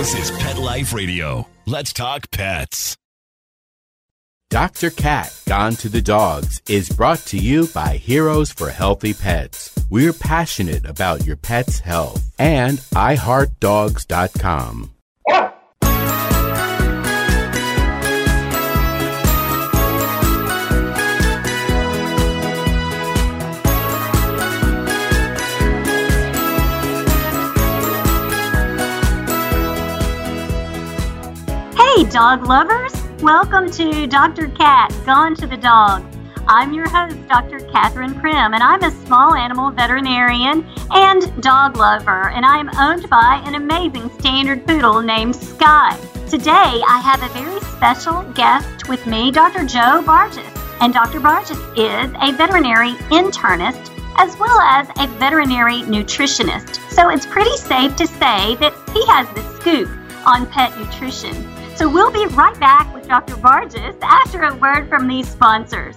This is Pet Life Radio. Let's talk pets. Dr. Cat Gone to the Dogs is brought to you by Heroes for Healthy Pets. We're passionate about your pet's health and iHeartDogs.com. dog lovers! Welcome to Dr. Cat Gone to the Dog. I'm your host, Dr. Catherine Prim, and I'm a small animal veterinarian and dog lover, and I'm owned by an amazing standard poodle named Sky. Today, I have a very special guest with me, Dr. Joe Bartges. And Dr. Bartges is a veterinary internist as well as a veterinary nutritionist. So it's pretty safe to say that he has the scoop on pet nutrition. So we'll be right back with Dr. Bartges after a word from these sponsors.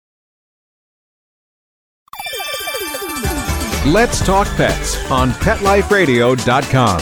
Let's Talk Pets on PetLifeRadio.com.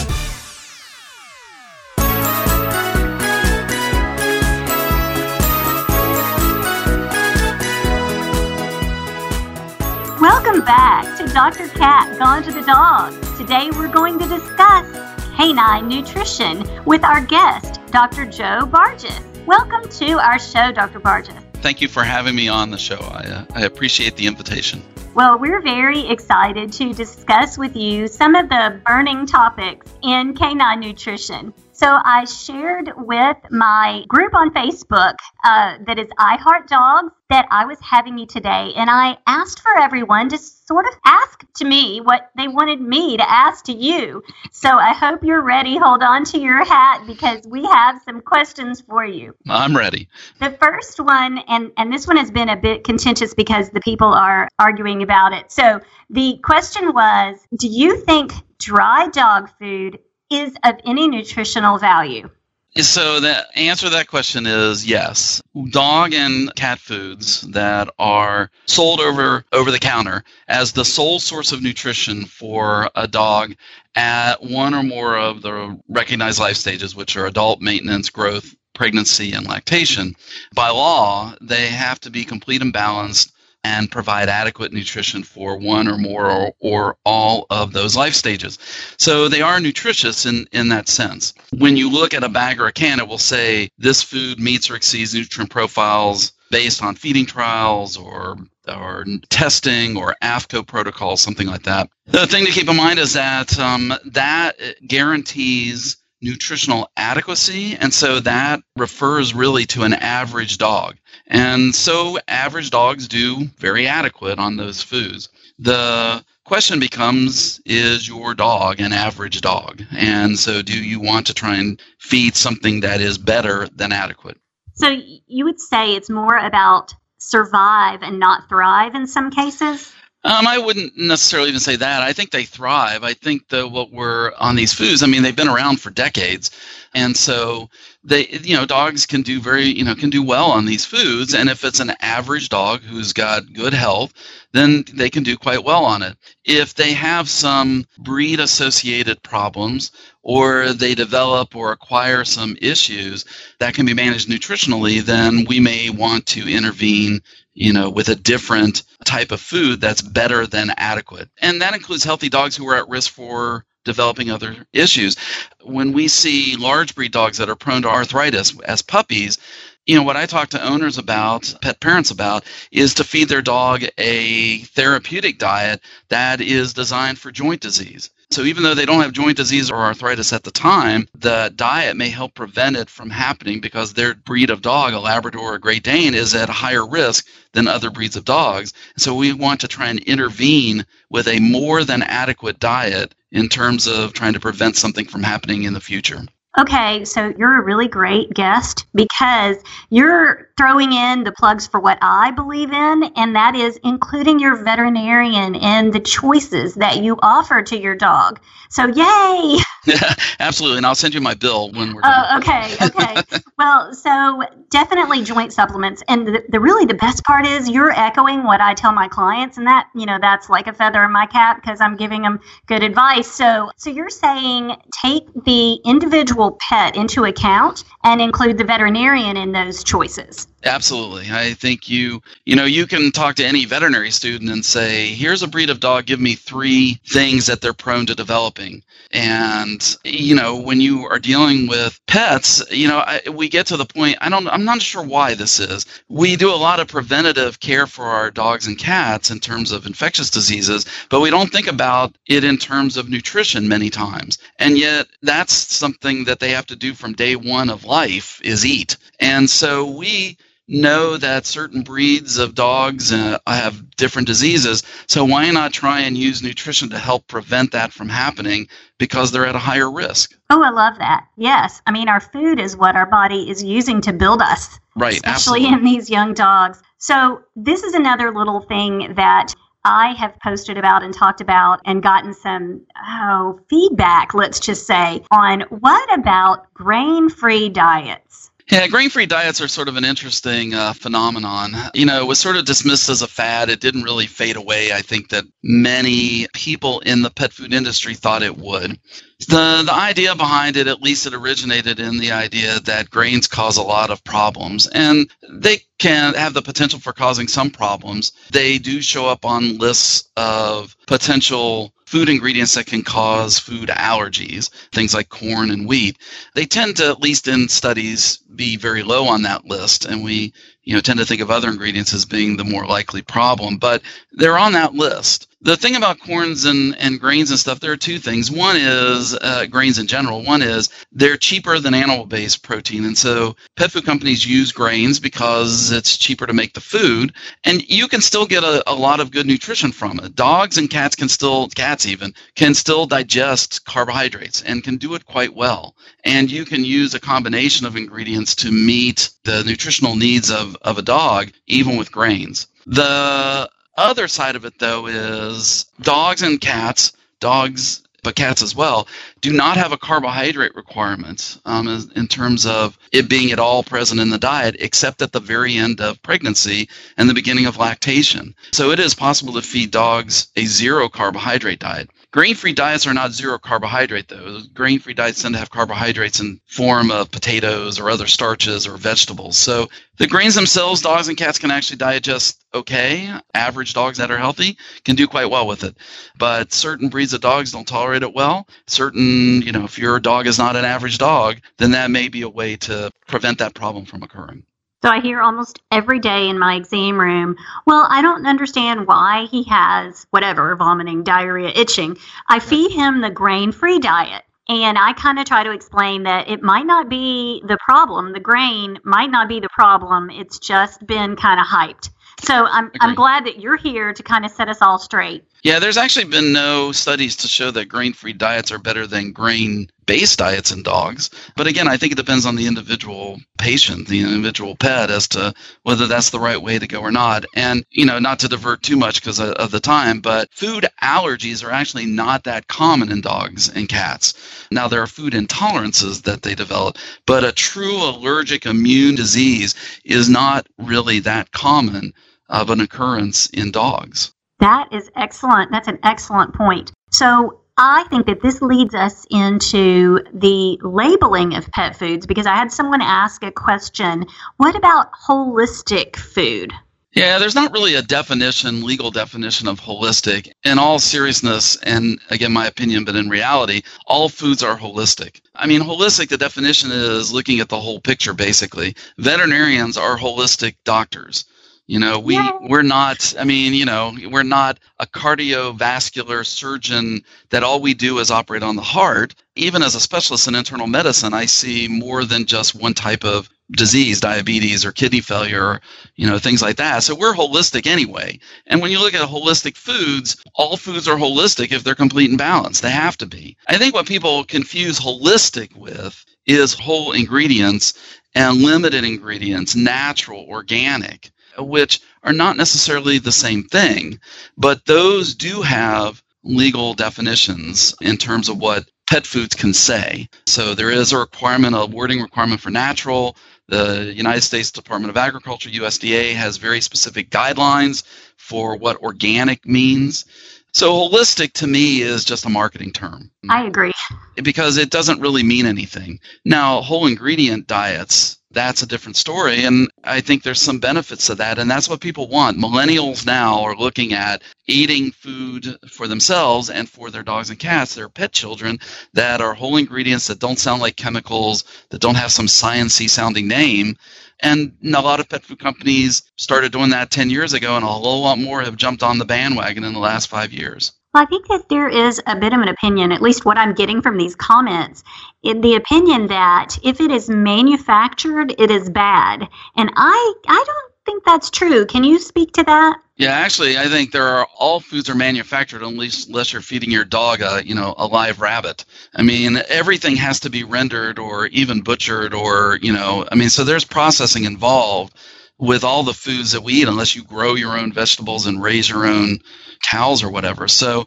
Welcome back to Dr. Cat Gone to the Dog. Today we're going to discuss canine nutrition with our guest, Dr. Joe Bartges. Welcome to our show, Dr. Bartges. Thank you for having me on the show. I, uh, I appreciate the invitation. Well, we're very excited to discuss with you some of the burning topics in canine nutrition. So, I shared with my group on Facebook uh, that is I Heart Dogs that I was having you today, and I asked for everyone to sort of ask to me what they wanted me to ask to you. So, I hope you're ready. Hold on to your hat because we have some questions for you. I'm ready. The first one, and, and this one has been a bit contentious because the people are arguing about it. So, the question was Do you think dry dog food is of any nutritional value? So the answer to that question is yes. Dog and cat foods that are sold over over the counter as the sole source of nutrition for a dog at one or more of the recognized life stages, which are adult maintenance, growth, pregnancy, and lactation. By law, they have to be complete and balanced and provide adequate nutrition for one or more or, or, all of those life stages. So they are nutritious in, in that sense. When you look at a bag or a can, it will say this food meets or exceeds nutrient profiles based on feeding trials or or testing or AAFCO protocols, something like that. The thing to keep in mind is that um, that guarantees nutritional adequacy, and so that refers really to an average dog. And so average dogs do very adequate on those foods. The question becomes is your dog an average dog? And so do you want to try and feed something that is better than adequate? So you would say it's more about survive and not thrive in some cases? Um, I wouldn't necessarily even say that. I think they thrive. I think that what we're on these foods, I mean, they've been around for decades. And so they, you know, dogs can do very, you know, can do well on these foods. And if it's an average dog who's got good health, then they can do quite well on it. If they have some breed associated problems or they develop or acquire some issues that can be managed nutritionally, then we may want to intervene you know, with a different type of food that's better than adequate. And that includes healthy dogs who are at risk for developing other issues. When we see large breed dogs that are prone to arthritis as puppies, you know what I talk to owners about, pet parents about, is to feed their dog a therapeutic diet that is designed for joint disease. So even though they don't have joint disease or arthritis at the time, the diet may help prevent it from happening because their breed of dog, a Labrador or a Great Dane, is at higher risk than other breeds of dogs. So we want to try and intervene with a more than adequate diet in terms of trying to prevent something from happening in the future. Okay, so you're a really great guest because you're throwing in the plugs for what I believe in, and that is including your veterinarian and the choices that you offer to your dog. So, yay! Yeah, absolutely. And I'll send you my bill when we're done. Oh, okay, okay. well, so definitely joint supplements, and the, the really the best part is you're echoing what I tell my clients, and that you know that's like a feather in my cap because I'm giving them good advice. So, so you're saying take the individual pet into account and include the veterinarian in those choices. Absolutely. I think you, you know, you can talk to any veterinary student and say, here's a breed of dog, give me three things that they're prone to developing. And, you know, when you are dealing with pets, you know, I, we get to the point, I don't, I'm not sure why this is. We do a lot of preventative care for our dogs and cats in terms of infectious diseases, but we don't think about it in terms of nutrition many times. And yet that's something that they have to do from day one of life is eat. And so we, know that certain breeds of dogs uh, have different diseases. So why not try and use nutrition to help prevent that from happening because they're at a higher risk? Oh, I love that. Yes. I mean, our food is what our body is using to build us. Right. Especially absolutely. in these young dogs. So this is another little thing that I have posted about and talked about and gotten some oh, feedback, let's just say, on what about grain free diets? Yeah, grain free diets are sort of an interesting uh, phenomenon. You know, it was sort of dismissed as a fad. It didn't really fade away. I think that many people in the pet food industry thought it would. The, the idea behind it, at least it originated in the idea that grains cause a lot of problems, and they can have the potential for causing some problems. They do show up on lists of potential food ingredients that can cause food allergies, things like corn and wheat. They tend to, at least in studies, be very low on that list, and we you know tend to think of other ingredients as being the more likely problem, but they're on that list. The thing about corns and, and grains and stuff, there are two things. One is uh, grains in general. One is they're cheaper than animal based protein. And so pet food companies use grains because it's cheaper to make the food. And you can still get a, a lot of good nutrition from it. Dogs and cats can still, cats even, can still digest carbohydrates and can do it quite well. And you can use a combination of ingredients to meet the nutritional needs of, of a dog, even with grains. The other side of it, though, is dogs and cats, dogs but cats as well, do not have a carbohydrate requirement um, in terms of it being at all present in the diet, except at the very end of pregnancy and the beginning of lactation. So it is possible to feed dogs a zero carbohydrate diet. Grain-free diets are not zero carbohydrate though. Grain-free diets tend to have carbohydrates in form of potatoes or other starches or vegetables. So the grains themselves, dogs and cats can actually digest okay. Average dogs that are healthy can do quite well with it. But certain breeds of dogs don't tolerate it well. Certain, you know, if your dog is not an average dog, then that may be a way to prevent that problem from occurring. So I hear almost every day in my exam room, well, I don't understand why he has whatever, vomiting, diarrhea, itching. I feed him the grain free diet. And I kind of try to explain that it might not be the problem. The grain might not be the problem. It's just been kind of hyped. So I'm, I'm glad that you're here to kind of set us all straight. Yeah, there's actually been no studies to show that grain free diets are better than grain based diets in dogs. But again, I think it depends on the individual patient, the individual pet, as to whether that's the right way to go or not. And, you know, not to divert too much because of, of the time, but food allergies are actually not that common in dogs and cats. Now, there are food intolerances that they develop, but a true allergic immune disease is not really that common of an occurrence in dogs. That is excellent. That's an excellent point. So I think that this leads us into the labeling of pet foods because I had someone ask a question what about holistic food? Yeah, there's not really a definition, legal definition of holistic. In all seriousness, and again, my opinion, but in reality, all foods are holistic. I mean, holistic, the definition is looking at the whole picture, basically. Veterinarians are holistic doctors. You know, we we're not. I mean, you know, we're not a cardiovascular surgeon that all we do is operate on the heart. Even as a specialist in internal medicine, I see more than just one type of disease, diabetes or kidney failure, you know, things like that. So we're holistic anyway. And when you look at holistic foods, all foods are holistic if they're complete and balanced. They have to be. I think what people confuse holistic with is whole ingredients and limited ingredients, natural, organic, which are not necessarily the same thing, but those do have legal definitions in terms of what pet foods can say. So there is a requirement, a wording requirement for natural. The United States Department of Agriculture, USDA, has very specific guidelines for what organic means. So holistic to me is just a marketing term. I agree. Because it doesn't really mean anything. Now, whole ingredient diets, that's a different story. And I think there's some benefits to that. And that's what people want. Millennials now are looking at eating food for themselves and for their dogs and cats, their pet children, that are whole ingredients that don't sound like chemicals, that don't have some sciencey sounding name. And a lot of pet food companies started doing that 10 years ago, and a whole lot more have jumped on the bandwagon in the last five years. Well, I think that there is a bit of an opinion, at least what I'm getting from these comments, in the opinion that if it is manufactured, it is bad. And I, I don't think that's true. Can you speak to that? Yeah, actually, I think there are all foods are manufactured unless unless you're feeding your dog a you know a live rabbit. I mean, everything has to be rendered or even butchered or you know, I mean, so there's processing involved with all the foods that we eat unless you grow your own vegetables and raise your own cows or whatever. So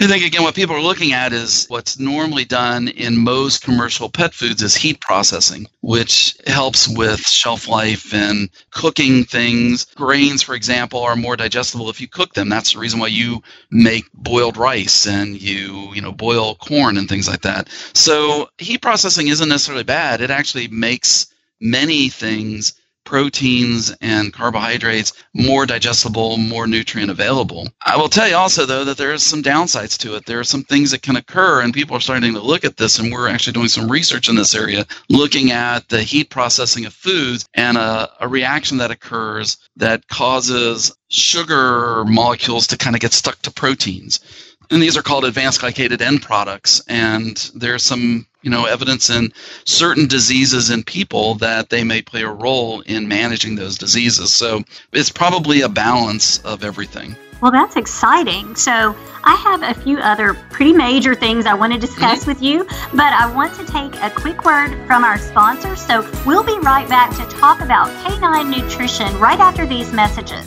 I think again, what people are looking at is what's normally done in most commercial pet foods is heat processing, which helps with shelf life and cooking things. Grains, for example, are more digestible if you cook them. That's the reason why you make boiled rice and you, you know, boil corn and things like that. So heat processing isn't necessarily bad. It actually makes many things proteins and carbohydrates more digestible, more nutrient available. I will tell you also, though, that there are some downsides to it. There are some things that can occur, and people are starting to look at this, and we're actually doing some research in this area, looking at the heat processing of foods and a, a reaction that occurs that causes sugar molecules to kind of get stuck to proteins and these are called advanced glycated end products and there's some you know evidence in certain diseases in people that they may play a role in managing those diseases so it's probably a balance of everything well, that's exciting. So, I have a few other pretty major things I want to discuss mm-hmm. with you, but I want to take a quick word from our sponsor. So, we'll be right back to talk about canine nutrition right after these messages.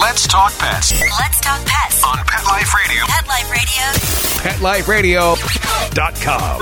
Let's talk pets. Let's talk pets on Pet Life Radio. Pet Life Radio. PetLifeRadio.com.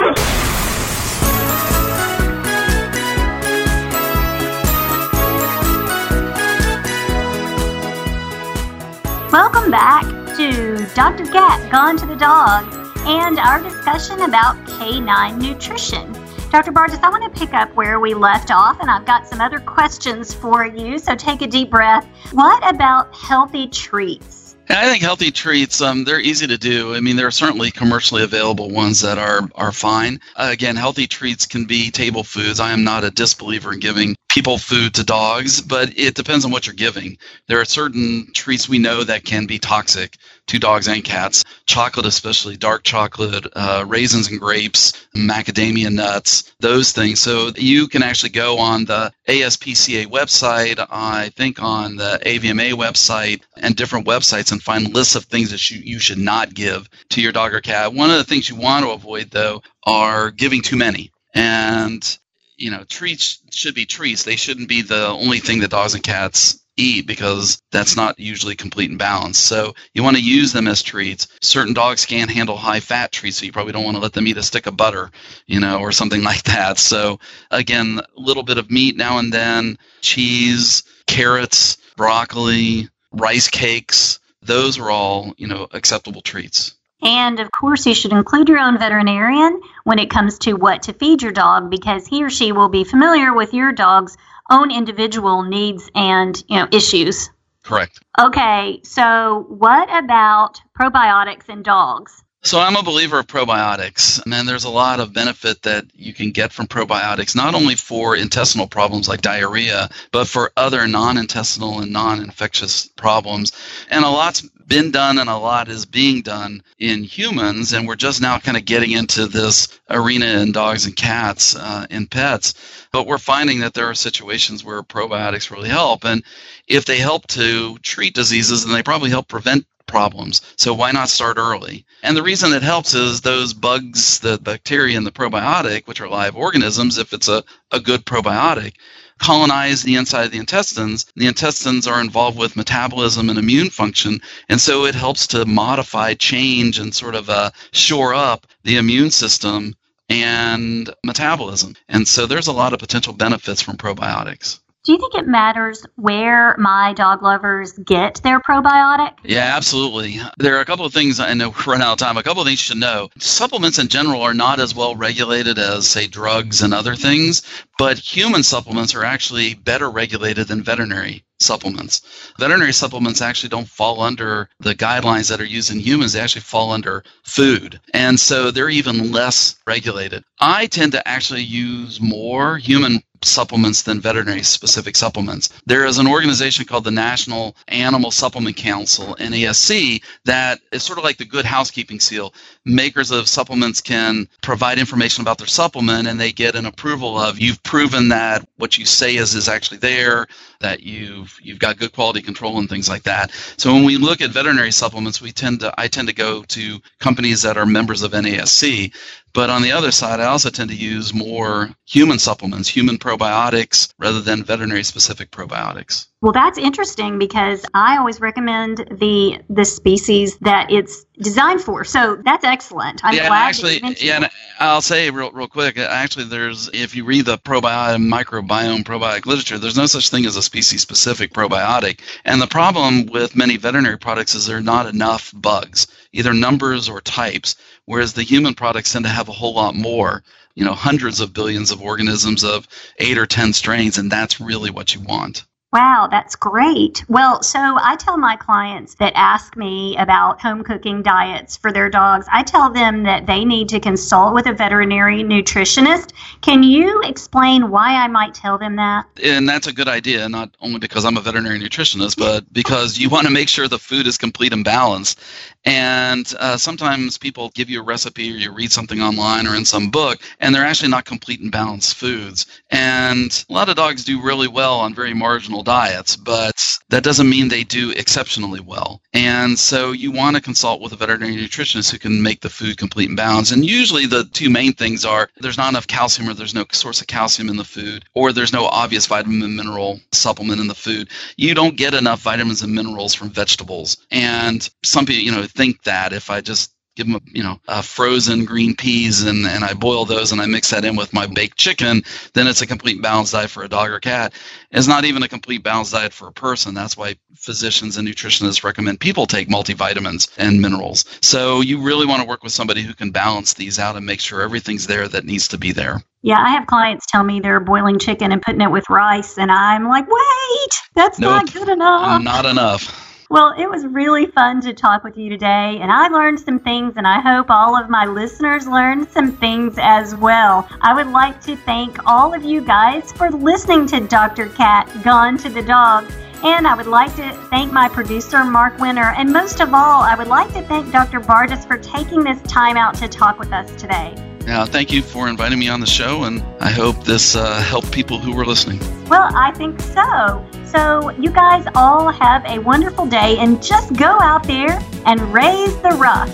Welcome back to Dr. Cat Gone to the Dog and our discussion about canine nutrition. Dr. Bartges, I want to pick up where we left off, and I've got some other questions for you, so take a deep breath. What about healthy treats? I think healthy treats, um, they're easy to do. I mean, there are certainly commercially available ones that are are fine. Uh, again, healthy treats can be table foods. I am not a disbeliever in giving people food to dogs, but it depends on what you're giving. There are certain treats we know that can be toxic to dogs and cats. Chocolate, especially dark chocolate, uh, raisins and grapes, macadamia nuts, those things. So you can actually go on the ASPCA website, I think on the AVMA website, and different websites and find lists of things that you, you should not give to your dog or cat. One of the things you want to avoid, though, are giving too many. And you know, treats should be treats. They shouldn't be the only thing that dogs and cats eat because that's not usually complete and balanced. So you want to use them as treats. Certain dogs can't handle high fat treats, so you probably don't want to let them eat a stick of butter, you know, or something like that. So again, a little bit of meat now and then, cheese, carrots, broccoli, rice cakes. those are all, you know, acceptable treats. And of course, you should include your own veterinarian when it comes to what to feed your dog because he or she will be familiar with your dog's own individual needs and, you know, issues. Correct. Okay, so what about probiotics in dogs? So I'm a believer of probiotics, and there's a lot of benefit that you can get from probiotics, not only for intestinal problems like diarrhea, but for other non-intestinal and non-infectious problems. And a lot's been done and a lot is being done in humans, and we're just now kind of getting into this arena in dogs and cats uh, in pets. But we're finding that there are situations where probiotics really help, and if they help to treat diseases, then they probably help prevent problems. So why not start early? And the reason it helps is those bugs, the bacteria in the probiotic, which are live organisms, if it's a, a good probiotic, colonize the inside of the intestines. The intestines are involved with metabolism and immune function, and so it helps to modify, change, and sort of uh, shore up the immune system and metabolism. And so there's a lot of potential benefits from probiotics. Do you think it matters where my dog lovers get their probiotic? Yeah, absolutely. There are a couple of things I know we're running out of time. A couple of things you should know. Supplements in general are not as well regulated as, say, drugs and other things, but human supplements are actually better regulated than veterinary supplements. Veterinary supplements actually don't fall under the guidelines that are used in humans. They actually fall under food. And so they're even less regulated. I tend to actually use more human supplements than veterinary specific supplements. There is an organization called the National Animal Supplement Council, NASC, that is sort of like the good housekeeping seal. Makers of supplements can provide information about their supplement and they get an approval of you've proven that what you say is is actually there, that you've you've got good quality control and things like that. So when we look at veterinary supplements, we tend to I tend to go to companies that are members of NASC. But on the other side, I also tend to use more human supplements, human probiotics, rather than veterinary specific probiotics. Well, that's interesting because I always recommend the the species that it's designed for. So that's excellent. I'm yeah, glad actually, yeah, and I'll say real, real quick. Uh, actually, there's if you read the probiotic microbiome probiotic literature, there's no such thing as a species-specific probiotic. And the problem with many veterinary products is there are not enough bugs, either numbers or types, whereas the human products tend to have a whole lot more. You know, hundreds of billions of organisms of eight or ten strains, and that's really what you want. Wow, that's great. Well, so I tell my clients that ask me about home cooking diets for their dogs, I tell them that they need to consult with a veterinary nutritionist. Can you explain why I might tell them that? And that's a good idea, not only because I'm a veterinary nutritionist, but because you want to make sure the food is complete and balanced. And uh, sometimes people give you a recipe or you read something online or in some book, and they're actually not complete and balanced foods. And a lot of dogs do really well on very marginal diets, but that doesn't mean they do exceptionally well. And so you want to consult with a veterinary nutritionist who can make the food complete and balanced. And usually the two main things are there's not enough calcium or there's no source of calcium in the food, or there's no obvious vitamin and mineral supplement in the food. You don't get enough vitamins and minerals from vegetables. And some people, you know, think that if I just give them, a, you know, a frozen green peas and, and I boil those and I mix that in with my baked chicken, then it's a complete balanced diet for a dog or cat. It's not even a complete balanced diet for a person. That's why physicians and nutritionists recommend people take multivitamins and minerals. So you really want to work with somebody who can balance these out and make sure everything's there that needs to be there. Yeah, I have clients tell me they're boiling chicken and putting it with rice, and I'm like, wait, that's not good enough. Not enough. Well, it was really fun to talk with you today, and I learned some things, and I hope all of my listeners learned some things as well. I would like to thank all of you guys for listening to Dr. Cat Gone to the Dog. And I would like to thank my producer, Mark Winter. And most of all, I would like to thank Dr. Bartges for taking this time out to talk with us today. Now, thank you for inviting me on the show, and I hope this uh, helped people who were listening. Well, I think so. So, you guys all have a wonderful day and just go out there and raise the rough.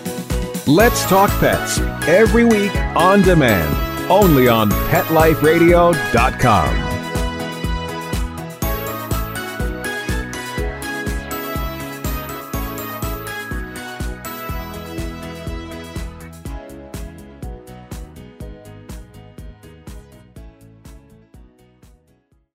Let's Talk Pets every week on demand, only on PetLifeRadio.com.